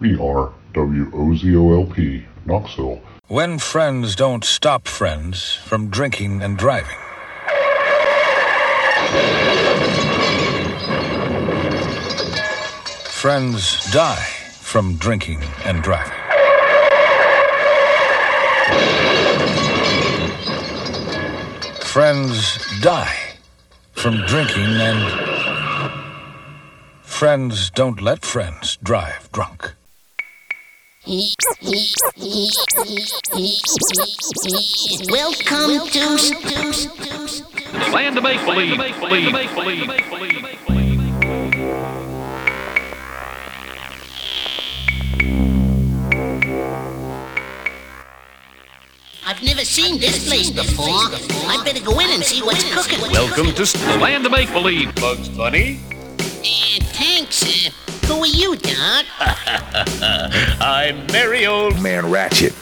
We are WOZOLP, Knoxville. When friends don't stop friends from drinking and driving. Friends die from drinking and driving. Friends die from drinking and. Friends don't let friends drive drunk. Welcome to Land of make believe. I've never seen this place before. I better go in and see what's cooking. Welcome to the Land of make believe. Bugs Bunny? Uh, thanks. Uh, who are you, Doc? I'm merry old Man Ratchet.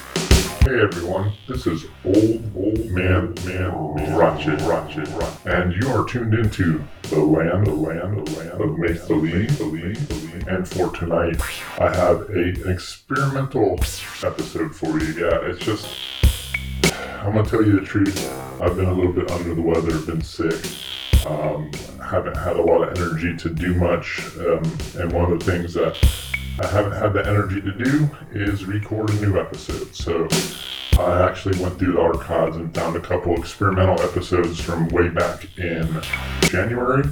Hey everyone, this is Old Old Man Man Man Ratchet Ratchet Ratchet, and you are tuned into the land, the land, the land of make believe, believe, believe. And for tonight, I have a an experimental episode for you. Yeah, it's just I'm gonna tell you the truth. I've been a little bit under the weather, been sick. Um, haven't had a lot of energy to do much, um, and one of the things that I haven't had the energy to do is record a new episode. So I actually went through the archives and found a couple experimental episodes from way back in January.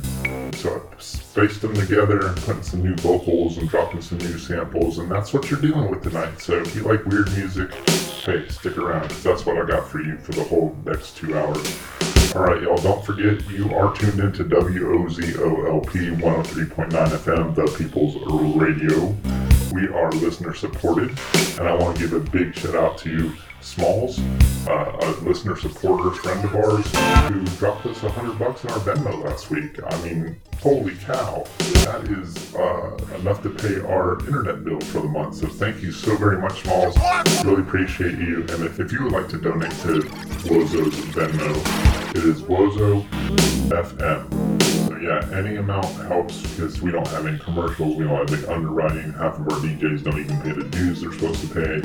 So I spaced them together and putting some new vocals and dropping some new samples, and that's what you're dealing with tonight. So if you like weird music, hey, stick around because that's what I got for you for the whole next two hours. All right, y'all, don't forget you are tuned into WOZOLP 103.9 FM, the People's Radio. We are listener supported, and I want to give a big shout out to Smalls, uh, a listener supporter friend of ours who dropped us a hundred bucks in our Venmo last week. I mean, holy cow, that is uh, enough to pay our internet bill for the month. So thank you so very much, Smalls. Really appreciate you. And if, if you would like to donate to Wozo's Venmo, it is Wozo FM. So yeah, any amount helps because we don't have any commercials. We don't have the underwriting. Half of our DJs don't even pay the dues they're supposed to pay.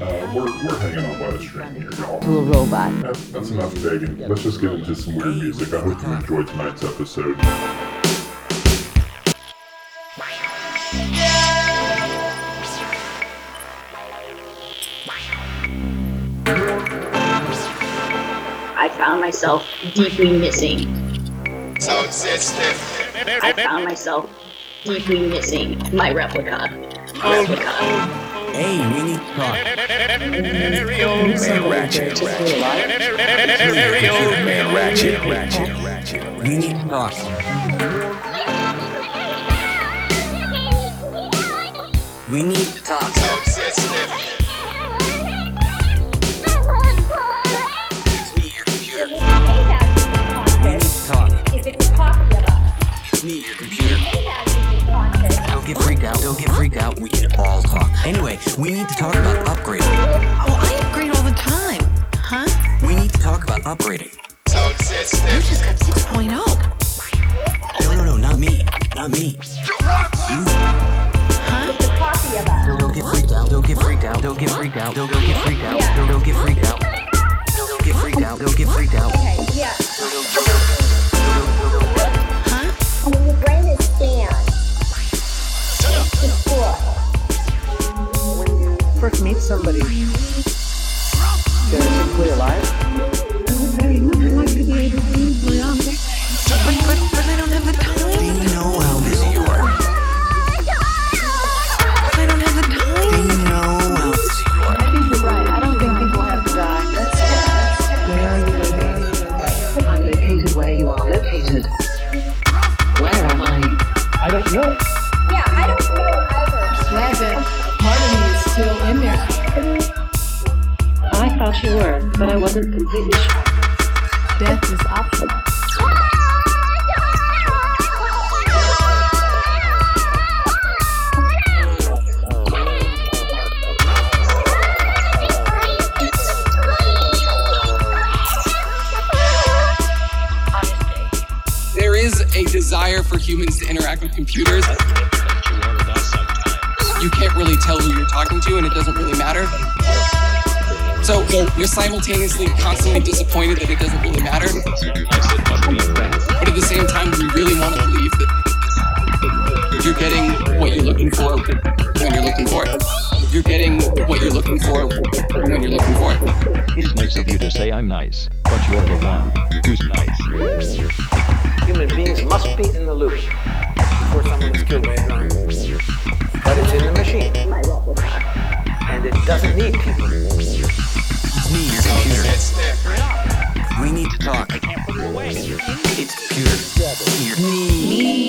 Uh, we're, we're hanging on by a string here, y'all. to a robot. That, that's enough begging. Let's just get into some weird music. I hope you enjoyed tonight's episode. Found myself deeply missing. Sound system. I found myself deeply missing my replica. Replica. Hey, we need to talk. Merry old Man Ratchet. Merry old Ratchet. Ratchet. Ratchet. We need to talk. We need to talk. Me, your computer. Don't get freaked out. Don't get freaked out. We can all talk. Anyway, we need to talk about upgrading. Oh, I upgrade all the time. Huh? We need to talk about upgrading. You just got 6.0. No, no, no, not me. Not me. You. Don't, don't get freaked out. Don't get freaked out. Don't get freaked out. Don't, get freaked out. Don't, get freaked out. Don't, get freaked out. Don't get freaked out. Huh? When first meet somebody. They're simply alive, But, Death is optional. There is a desire for humans to interact with computers. Simultaneously constantly disappointed that it doesn't really matter, but at the same time, you really want to believe that you're getting what you're looking for when you're looking for it. You're getting what you're looking for when you're looking for it. It's nice of you to say I'm nice, but you're the one who's nice. Human beings must be in the loop before someone is killed later on. But it's in the machine. And it doesn't need people. It's me, your computer. We need to talk. It's computer. Me.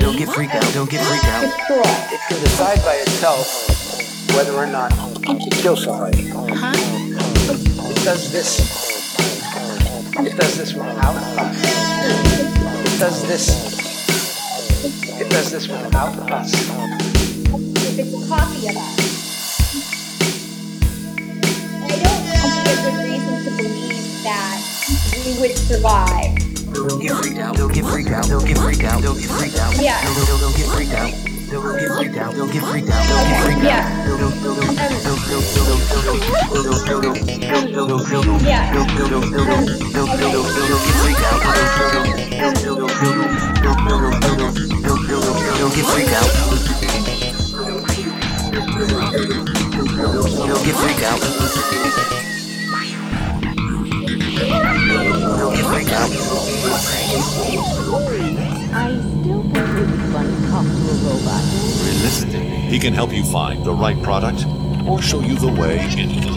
Don't get freaked out. Don't get freaked out. It can decide by itself whether or not to kill somebody. Huh? It does this. It does this without us. It does this. It does this without us. It's a copy of us. a good reason to believe that we would survive. Don't get freaked out. Don't get freaked out. Don't get freaked out. Don't get freaked out. Yeah. Don't get freaked out. Don't get freaked out. Don't get freaked out. Don't get freaked out. Yeah. Um, yeah. Um, don't get freaked out. Don't get freaked out. I still think it would be fun to a robot. Realistically, he can help you find the right product or show you the way into the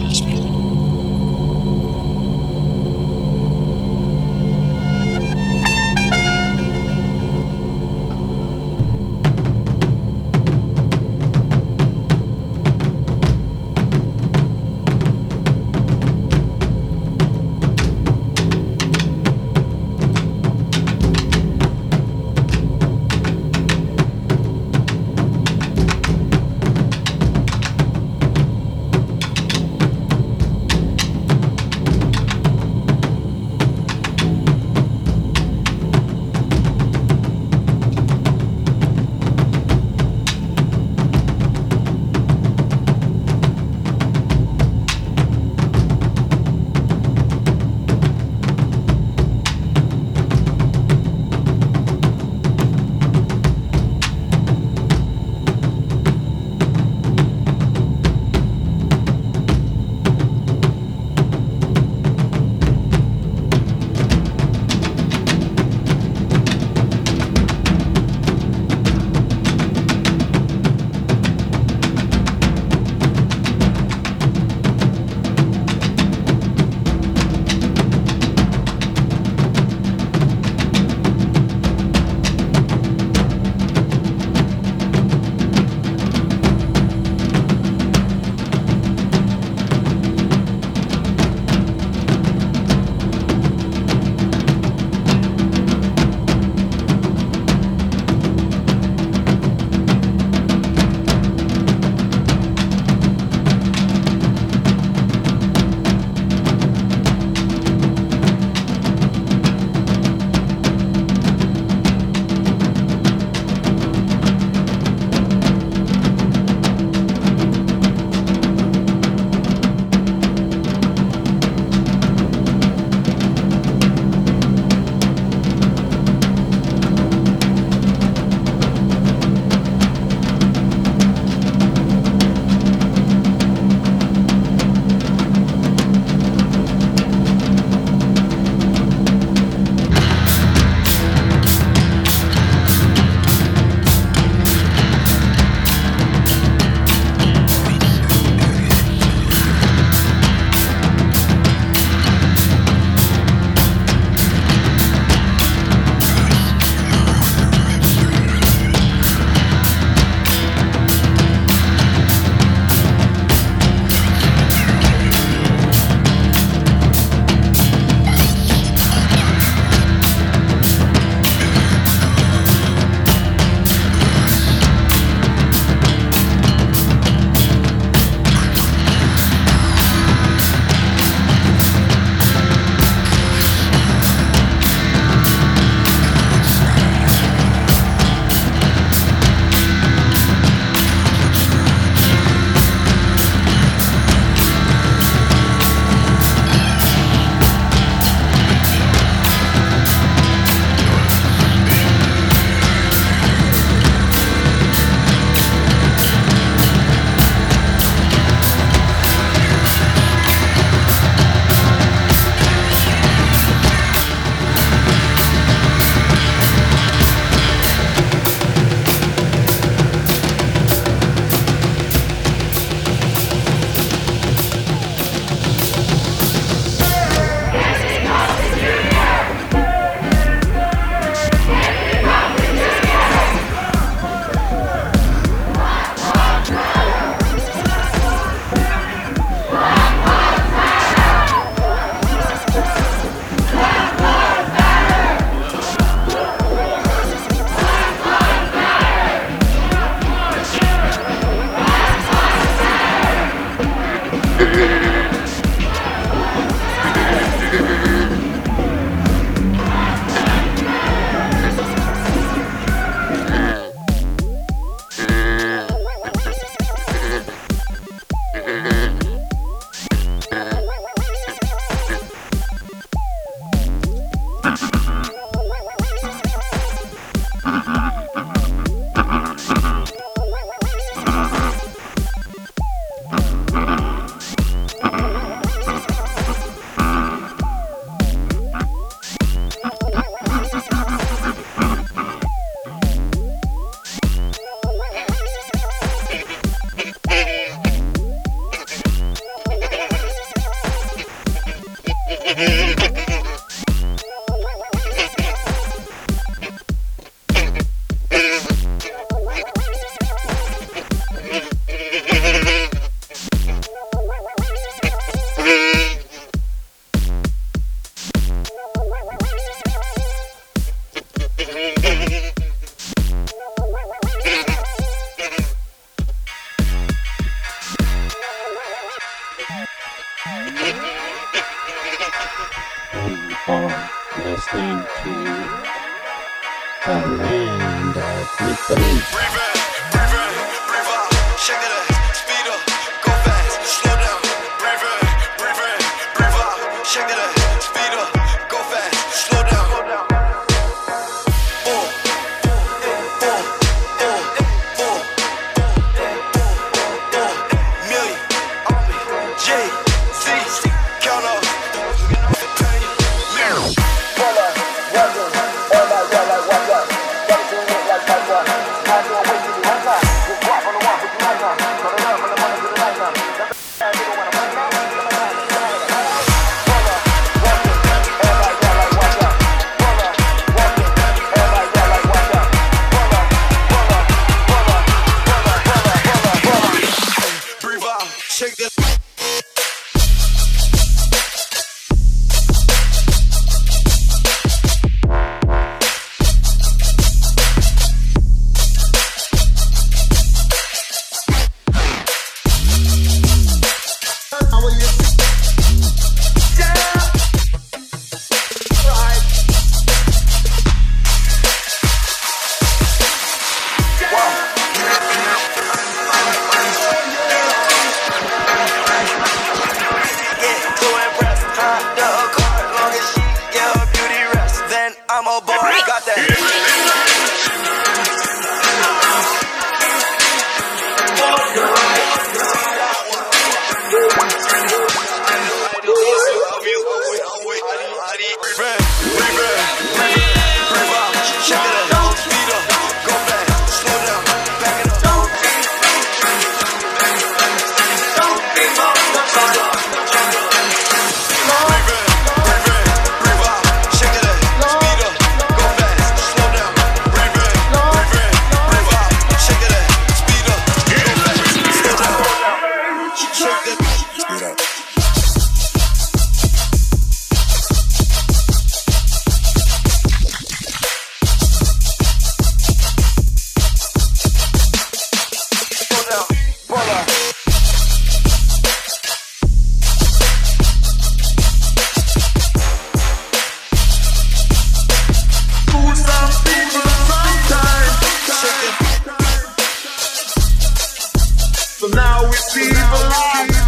now it's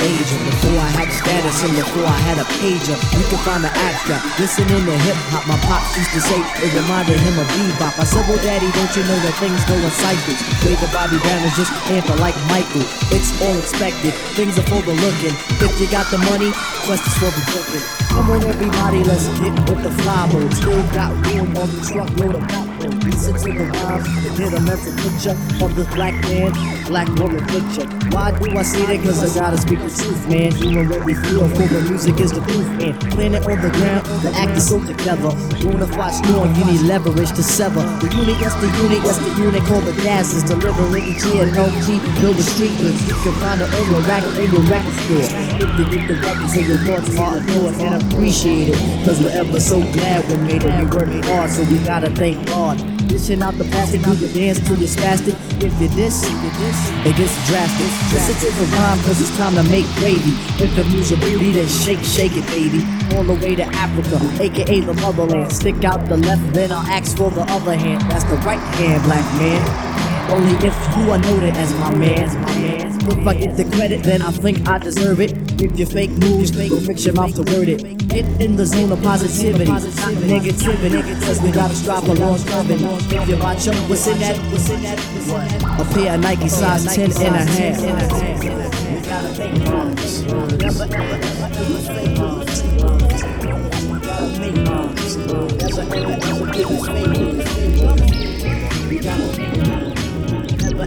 before I had status and before I had a pager. You can find the actor listening to hip hop. My pops used to say it reminded him of bebop. I said, well, daddy, don't you know that things go in cycles? Way the body down is just amper like Michael. It's all expected. Things are for the looking. If you got the money, quest is for the booking. Come on, everybody, let's get with the mode. Still got room on the truckload of pop. Listen to the rhymes and get a mental picture of this black man, black woman picture. Why do I say that? Cause I gotta speak the truth, man. Even when we feel for the music is the proof, man. Planet on the ground, the act is so together. Bonafide storm, you need leverage to sever. The unit, yes, the unit, yes, the unit called the gases. Delivering each no build a street with. You can find it on your rack, in your record store. If you get the records and your thoughts are adored and appreciated. Cause we're ever so glad we made it. We worked hard, so we gotta thank God. Dishing out the plastic, you can dance to you're spastic. If you this, this, it gets drastic. Listen to the rhyme, cause it's time to make gravy. If the music beat, then shake, shake it, baby. All the way to Africa, aka the motherland. Stick out the left, then I'll ask for the other hand. That's the right hand, black man. Only if you are noted as my man, my man. If I get the credit, then I think I deserve it. If you fake moves, fake fix your mouth to word it. Get in the zone of positivity, not negativity. Cause we gotta strive for long coming. If you watch up, what's in that? What's in that? A pair of Nike size 10 and a half. We gotta make gotta make fake moms. We gotta make moms.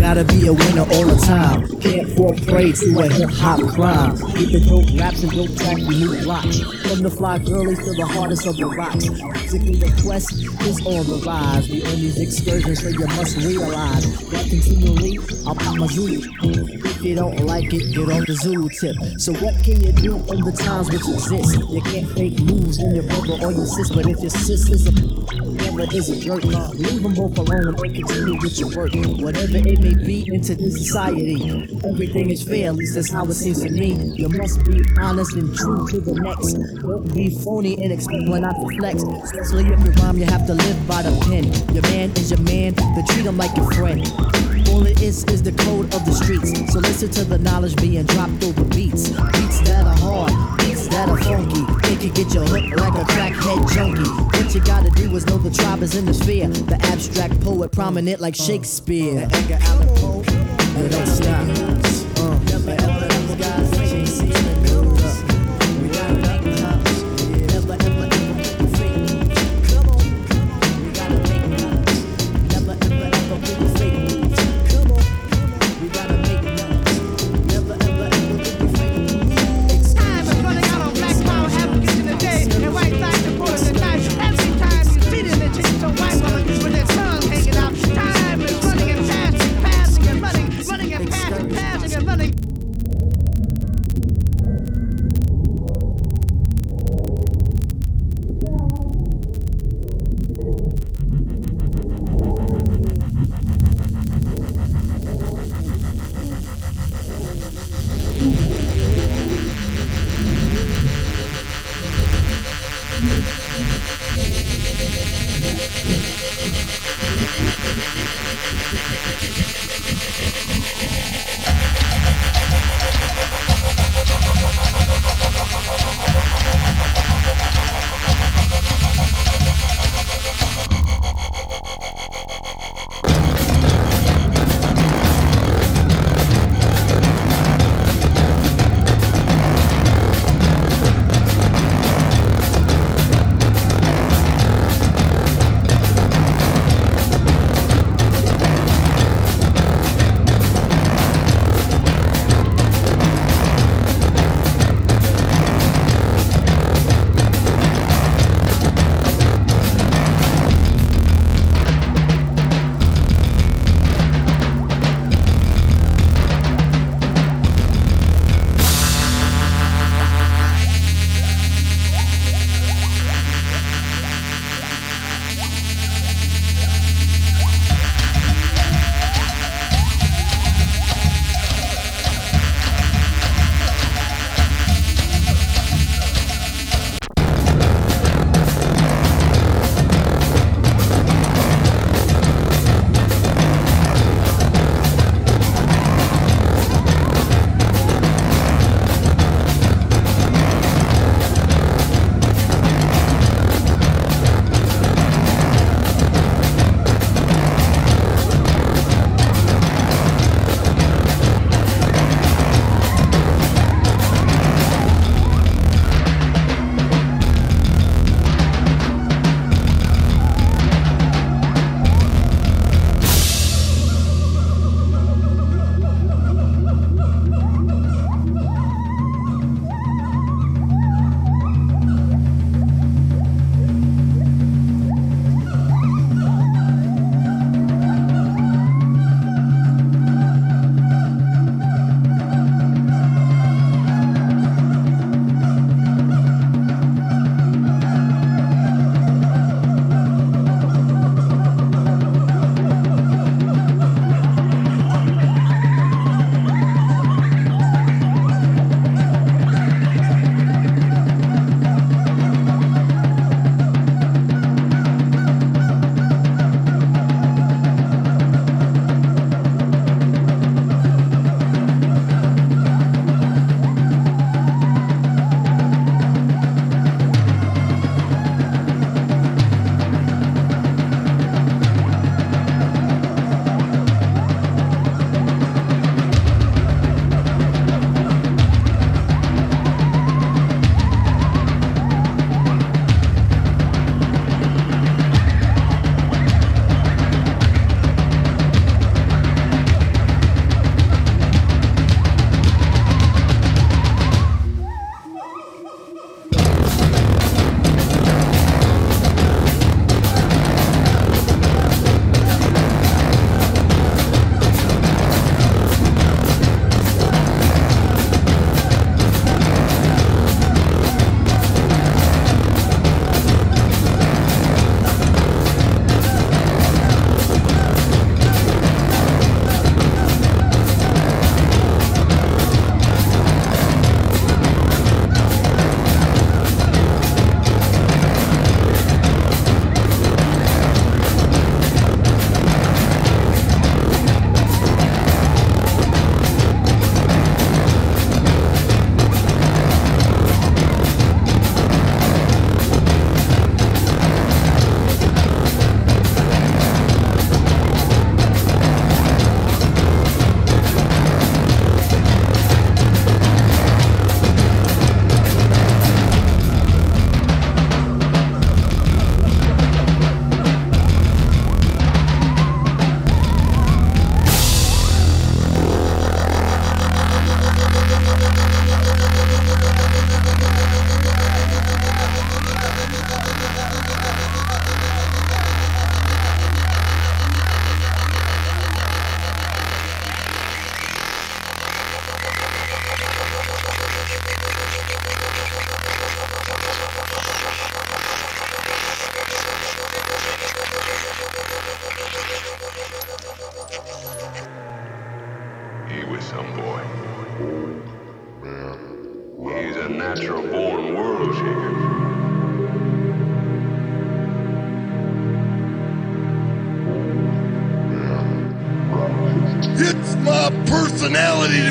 Gotta be a winner all the time. Can't fall prey to a hip hop crime. Keep the dope raps and dope track you new blocks. From the fly girlies to the hardest of the rocks. Musically the quest is on the rise. We on these excursions, so you must realize that continually I'll pop my Zulu. If you don't like it, get on the Zulu tip. So what can you do in the times which exist? You can't fake moves in your brother or your sis, but if your sis is a never is a jerk, leave them both alone and continue with your work. Whatever it may be into this society, everything is fair, at least that's how it seems to me. You must be honest and true to the next. Don't be phony and expect when to flex. Especially if you rhyme, you have to live by the pen. Your man is your man, then treat him like your friend. All it is is the code of the streets. So listen to the knowledge being dropped over beats. Beats that are hard, that are funky. They can get you hooked like a crackhead junkie. What you gotta do is know the tribe is in the sphere. The abstract poet prominent like Shakespeare. Edgar Allan Poe, you don't stop.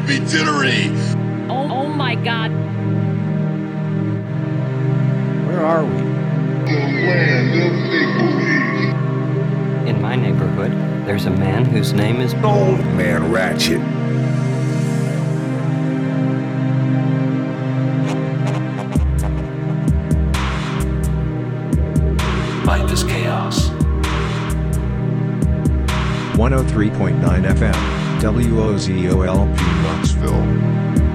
Be jittery. Oh, oh my god. Where are we? In my neighborhood, there's a man whose name is Old Man Ratchet. By this chaos. 103.9 FM, WOZOLP Knoxville.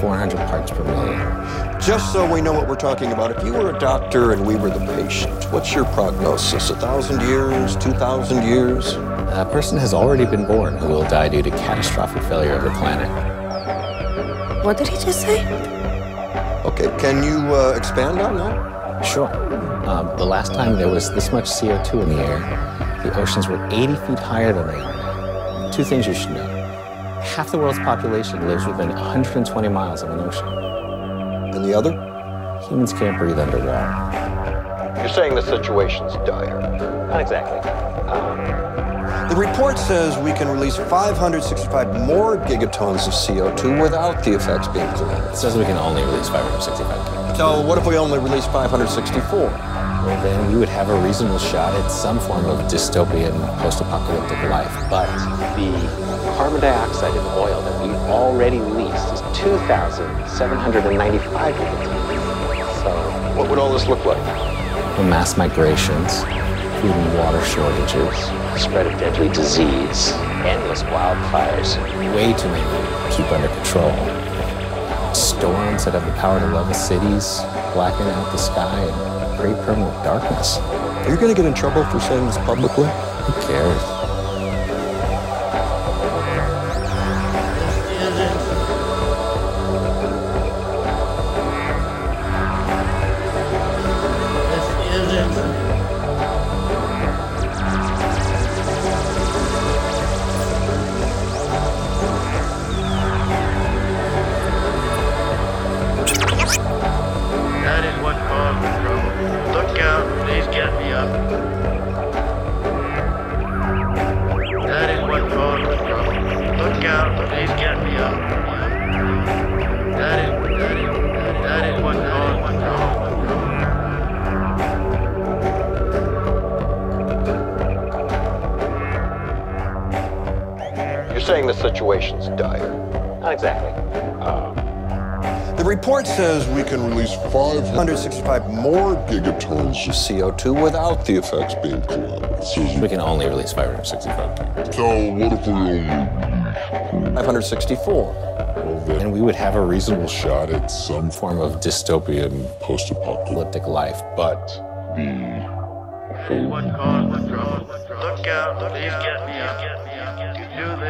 400 parts per million. Just so we know what we're talking about, if you were a doctor and we were the patient, what's your prognosis? A thousand years? Two thousand years? A person has already been born who will die due to catastrophic failure of the planet. What did he just say? Okay, can you uh, expand on that? Sure. Um, the last time there was this much CO2 in the air, the oceans were 80 feet higher than they are now. Two things you should know. Half the world's population lives within 120 miles of an ocean. And the other? Humans can't breathe underwater. You're saying the situation's dire. Not exactly. The report says we can release 565 more gigatons of CO2 without the effects being clear. It says we can only release 565. So what if we only release 564? Well, then we would have a reasonable shot at some form of dystopian post-apocalyptic life. But the carbon dioxide and oil that we already released is 2,795 gigatons. So what would all this look like? The mass migrations, food and water shortages, spread of deadly disease, endless wildfires, way too many to keep under control. Storms that have the power to level cities, blacken out the sky, and create permanent darkness. Are you going to get in trouble for saying this publicly? Who cares? Situation's dire. Not exactly. The report says we can release 565 more gigatons of CO2 without the effects being clear. We can only release 565. So what if we only 564? And we would have a reasonable shot at some form of dystopian post-apocalyptic life. But the That is what caused the trouble. Look out, please get me up.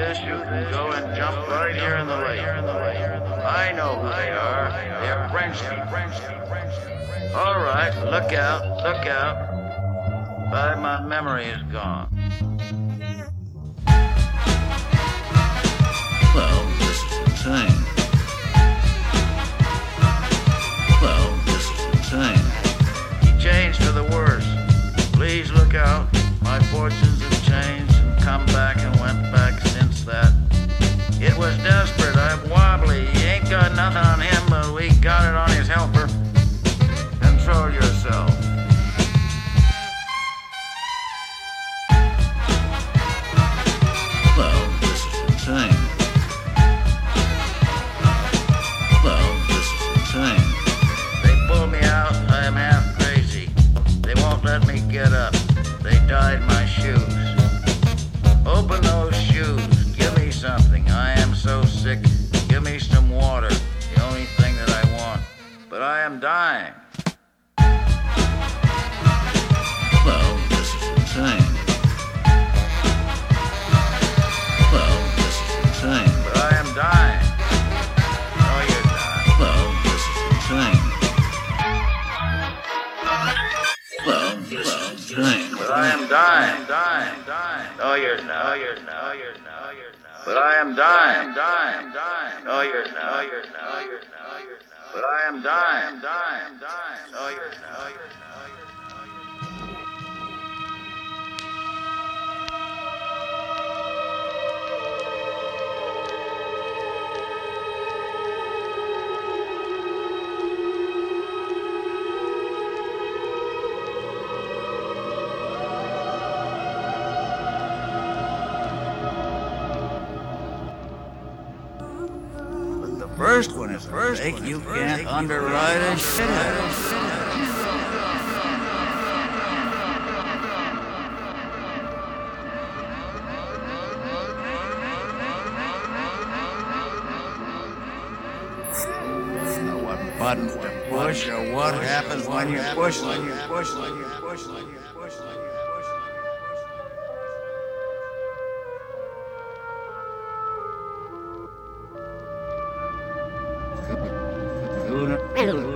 This, you can go and jump right here in the lake. I know who they are. They're Frenchmen. All right, look out, look out. But my memory is gone. Well, this is insane. Well, this is insane. He changed for the worse. Please look out. My fortunes But I am dying. Well, this is insane. Well, this is insane. But I am dying. No, you're not. Well, this is insane. Well, this is insane. But I am dying, dying, dying. No, you're not. Oh, no, you're not. No, you're not. No, you're not. But I am dying, dying, dying. No, you're not. No, you're not. No, you're not. But I am dying. I am dying. dying. No, you're not. No, you're oh, not. First. You can't underwrite a shit. Buttons to push or what happens when you push when you push when you push when you push when you Sooner, Well,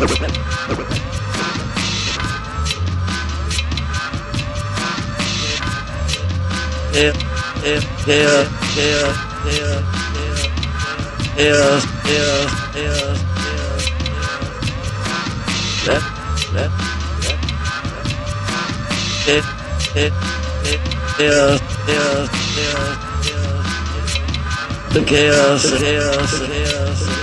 It, it, it, it, it, it, it, it, let, let, it, it, it, it, it, it, the chaos, chaos, chaos.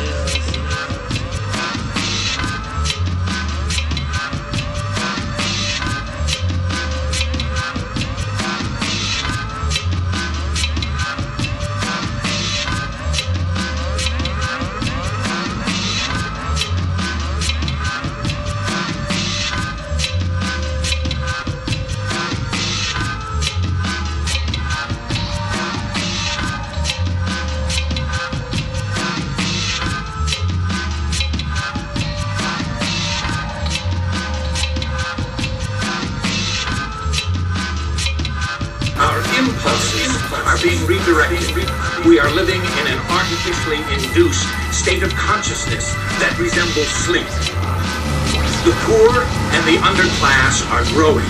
Are growing.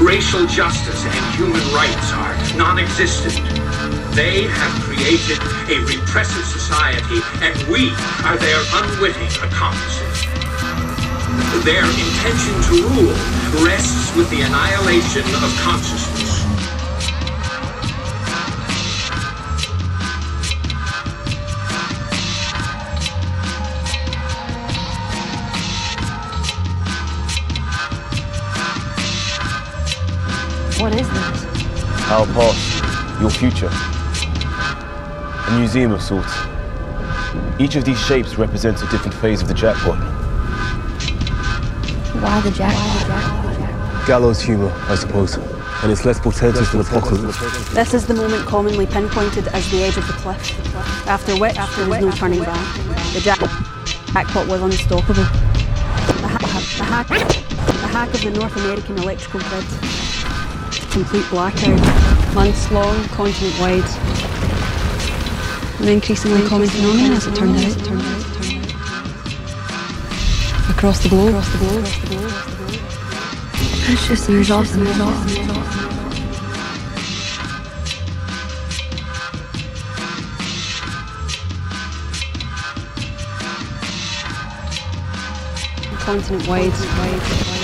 Racial justice and human rights are non existent. They have created a repressive society, and we are their unwitting accomplices. Their intention to rule rests with the annihilation of consciousness. What is this? Our past, your future. A museum of sorts. Each of these shapes represents a different phase of the jackpot. Why the jackpot? Gallows humor, I suppose. And it's less portentous than apocalypse. This is the moment commonly pinpointed as the edge of the cliff, after which after was no turning back. The jack- jackpot was unstoppable. The, ha- the, hack, the hack of the North American electrical grid. Complete blackout. Months long, continent wide. An increasingly common phenomenon as it turned out. Turned turned out. Across the globe. Across the globe. Across the globe. It's just the result of the result. Continent wide.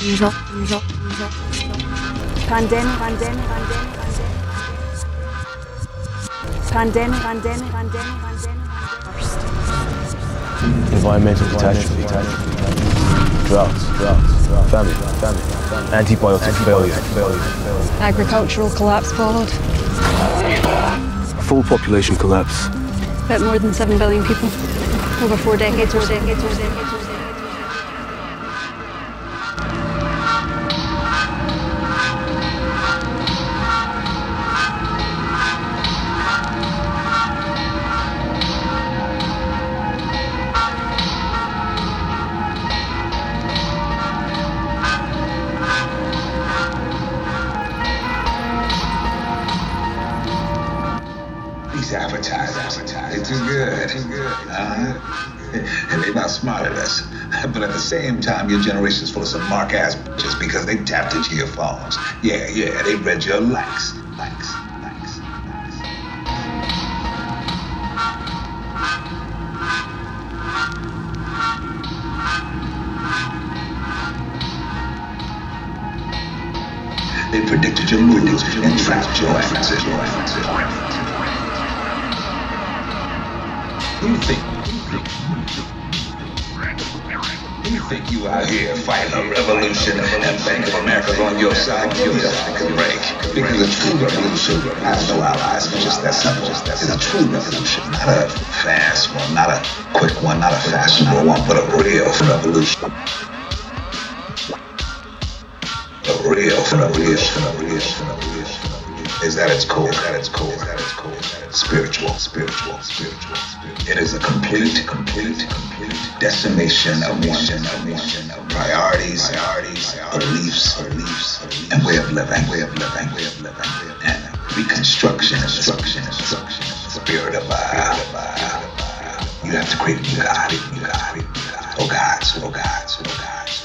Wide. Result, result, result. Pandemic, pandemic, pandemic, pandemic, pandemic, pandemic, pandemic. Environmental catastrophe, droughts, droughts, famine, famine, antibiotic failure, failure, Agricultural collapse followed. full population collapse. About more than 7 billion people. Over four decades or decades or decades. Good. Uh, and they're not smart at us. But at the same time, your generation's full of some mark ass just because they tapped into your phones. Yeah, yeah, they read your likes. Likes. likes. Likes. They predicted your moves and trapped your ass. You think Who do you think you out here fighting a revolution and Bank of America's on your side? Give yourself a break. Because a true revolution has no allies. It's just that simple. It's a true revolution, not a fast one, not a quick one, not a fashionable one, but a real revolution. A real revolution. Is that its core? That its core? That its core? Spiritual, spiritual, spiritual, spiritual. It is a complete, complete, complete decimation of of of priorities, priorities, beliefs, beliefs, and way of living, way of living, way of living, and reconstruction, instruction, instruction, spirit of uh, you have to create a new God, new God, new God. Oh gods, oh gods,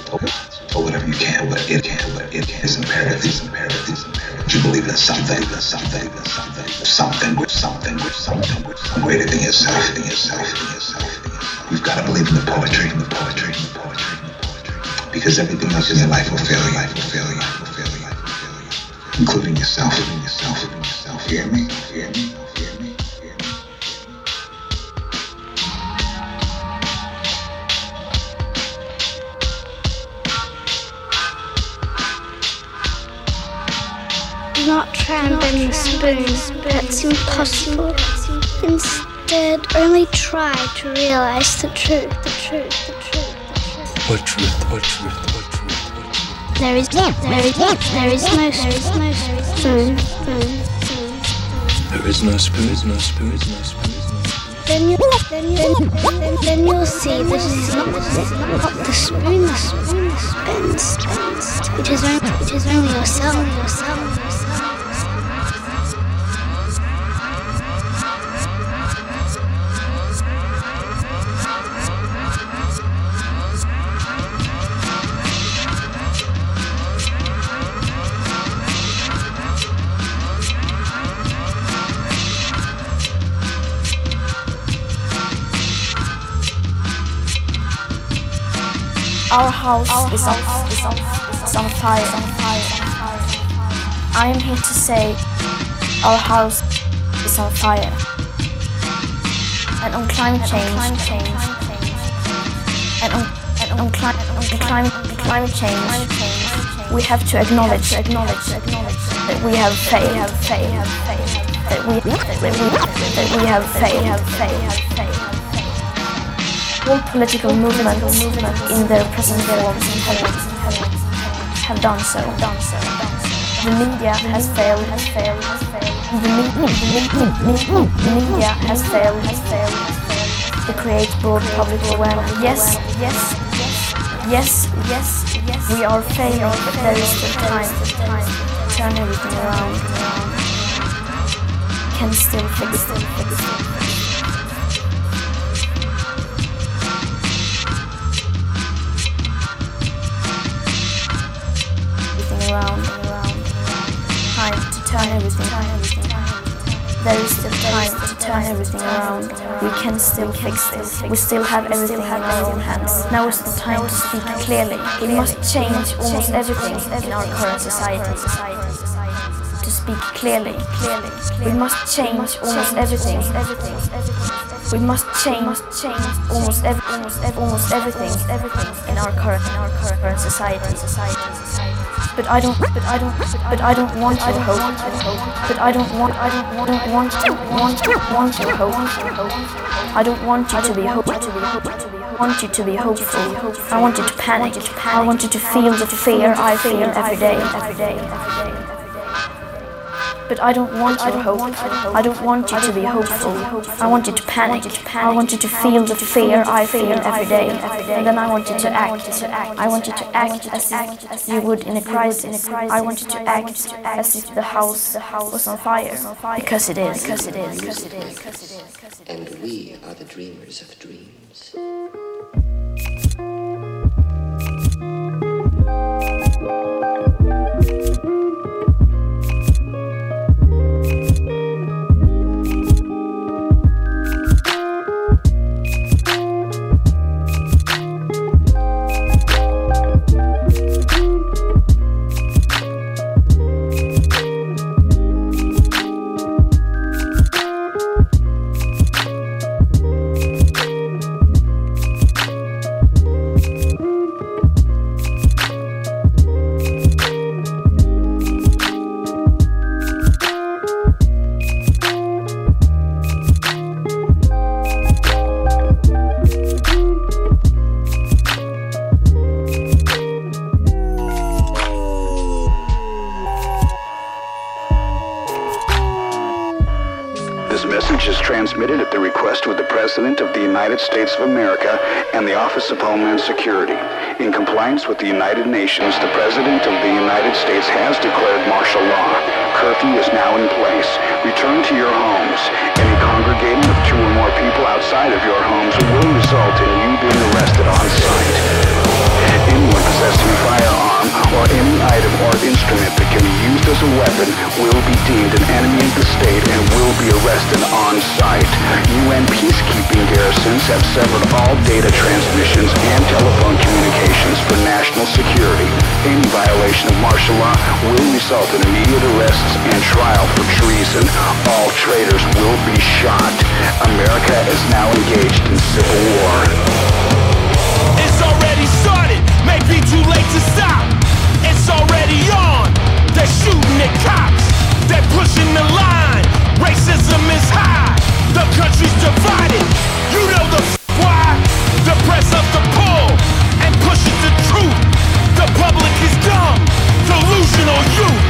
oh gods, oh whatever you can, what it can, what it can. It's imperative, it's imperative, it's imperative. You believe in something, in something, in something, something with something with something with something greater than yourself, than yourself, than yourself. You've got to believe in the poetry, in the poetry, in the poetry, in the poetry. Because everything else in your life will fail life will fail life will fail life will fail. Including yourself, including yourself, including yourself. Hear me? Hear me? And the spoon. That's impossible. Instead, only try to realize the truth, the truth, the truth. What truth? What truth? What truth? There is, there is, there is no, there is no spoon, spoon, spoon. There is no spoon, no spoon, no spoon. Then you, then you, then, then, then you'll see that it is not, this is not the spoon, the spoon, the spoon. It is only, it is only yourself, yourself. Our house is on, is on, is on fire. I am here to say our house is on fire. And on climate change, and on, and on, cli- on climate, climate change, we have to acknowledge, acknowledge, acknowledge that we have failed, have failed, have failed, that we, that we, that we have failed, have failed, have failed. All political movements in their present forms have, done so. The media has failed, has failed, has failed. The, the, me- media has failed, has failed, to create broad public awareness. Yes, yes, yes, yes, yes. We are failing, but there is still time, turn everything around. Can still fix, fix. Around. Time to turn everything. There is still time to turn everything around. We can still fix this. We still have everything in our own hands. Now is the time to speak clearly. We must change almost everything in our current society. To speak clearly. We must change almost everything. We must change, change almost every, almost every, almost everything, everything in our current, in our current society, society. But I don't, but I don't, but I don't want your hope. But I don't want, I don't want, don't want, want, want your hope. I don't want you to be hopeful, to I want you to be hopeful. I want you to panic. I want you to feel the fear I feel every day, every day, every day. But I don't want your hope. I don't want you to be hopeful. I want you to panic. I want you to feel the fear I feel every day. And then I want you to act. I want you to act as if you would in a crisis. I want you to act as if the house was on fire. Because it is. Because it is. Because it is. Because it is. And we are the dreamers of dreams. This with the United Nations, the President of the United States has declared martial law. Curfew is now in place. Return to your homes. Any congregating of two or more people outside of your homes will result in you being arrested on sight. Anyone possessing firearm or any item or instrument that can be used as a weapon will be deemed an enemy of the state and will be arrested on sight. UN peacekeeping garrisons have severed all data transmissions and telephone communications for national security. Any violation of martial law will result in immediate arrests and trial for treason. All traitors will be shot. America is now engaged in civil war. It's already started, may be too late to stop. It's already on. They're shooting at cops. They're pushing the line. Racism is high. The country's divided. You know the f- why. The press of the pull and pushes the truth. The public is dumb, delusional youth.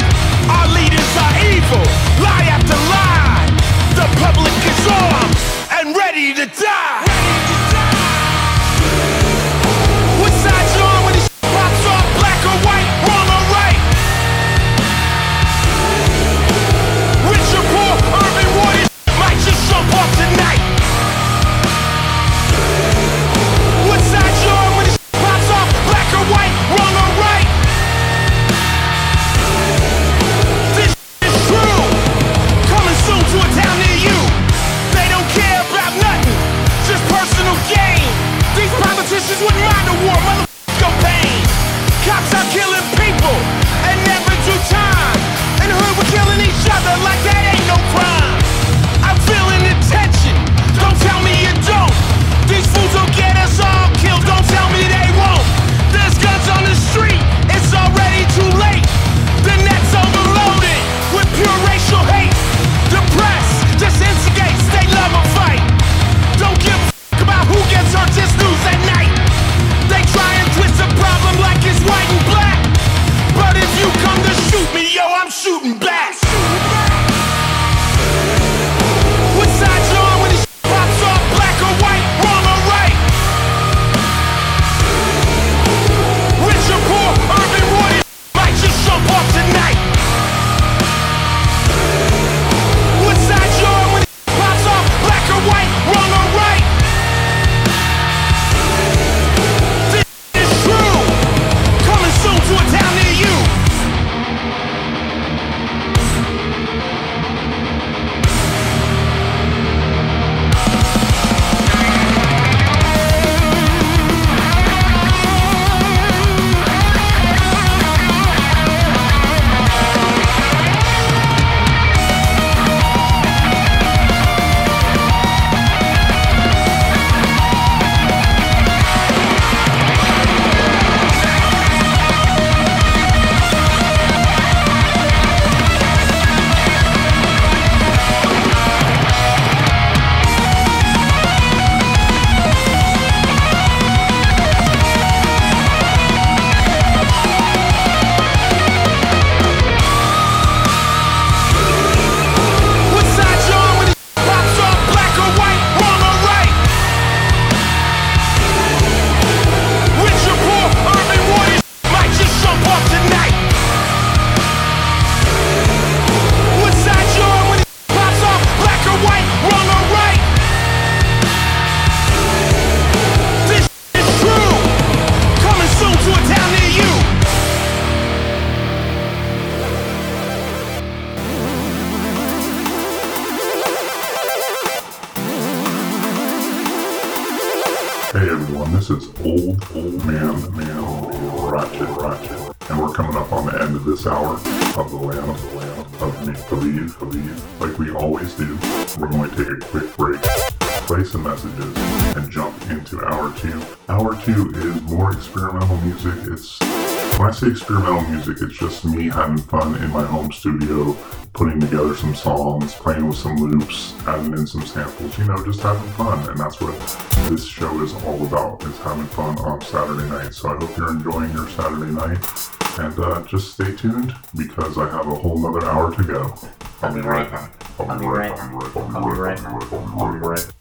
Our leaders are evil, lie after lie. The public is armed and ready to die. home studio, putting together some songs, playing with some loops, adding in some samples, you know, just having fun. And that's what this show is all about, is having fun on Saturday night. So I hope you're enjoying your Saturday night. And uh, just stay tuned because I have a whole nother hour to go. I'll be right back. I'll be right back. I'll be right back. I'll be right back.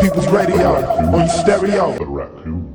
People's Radio on stereo.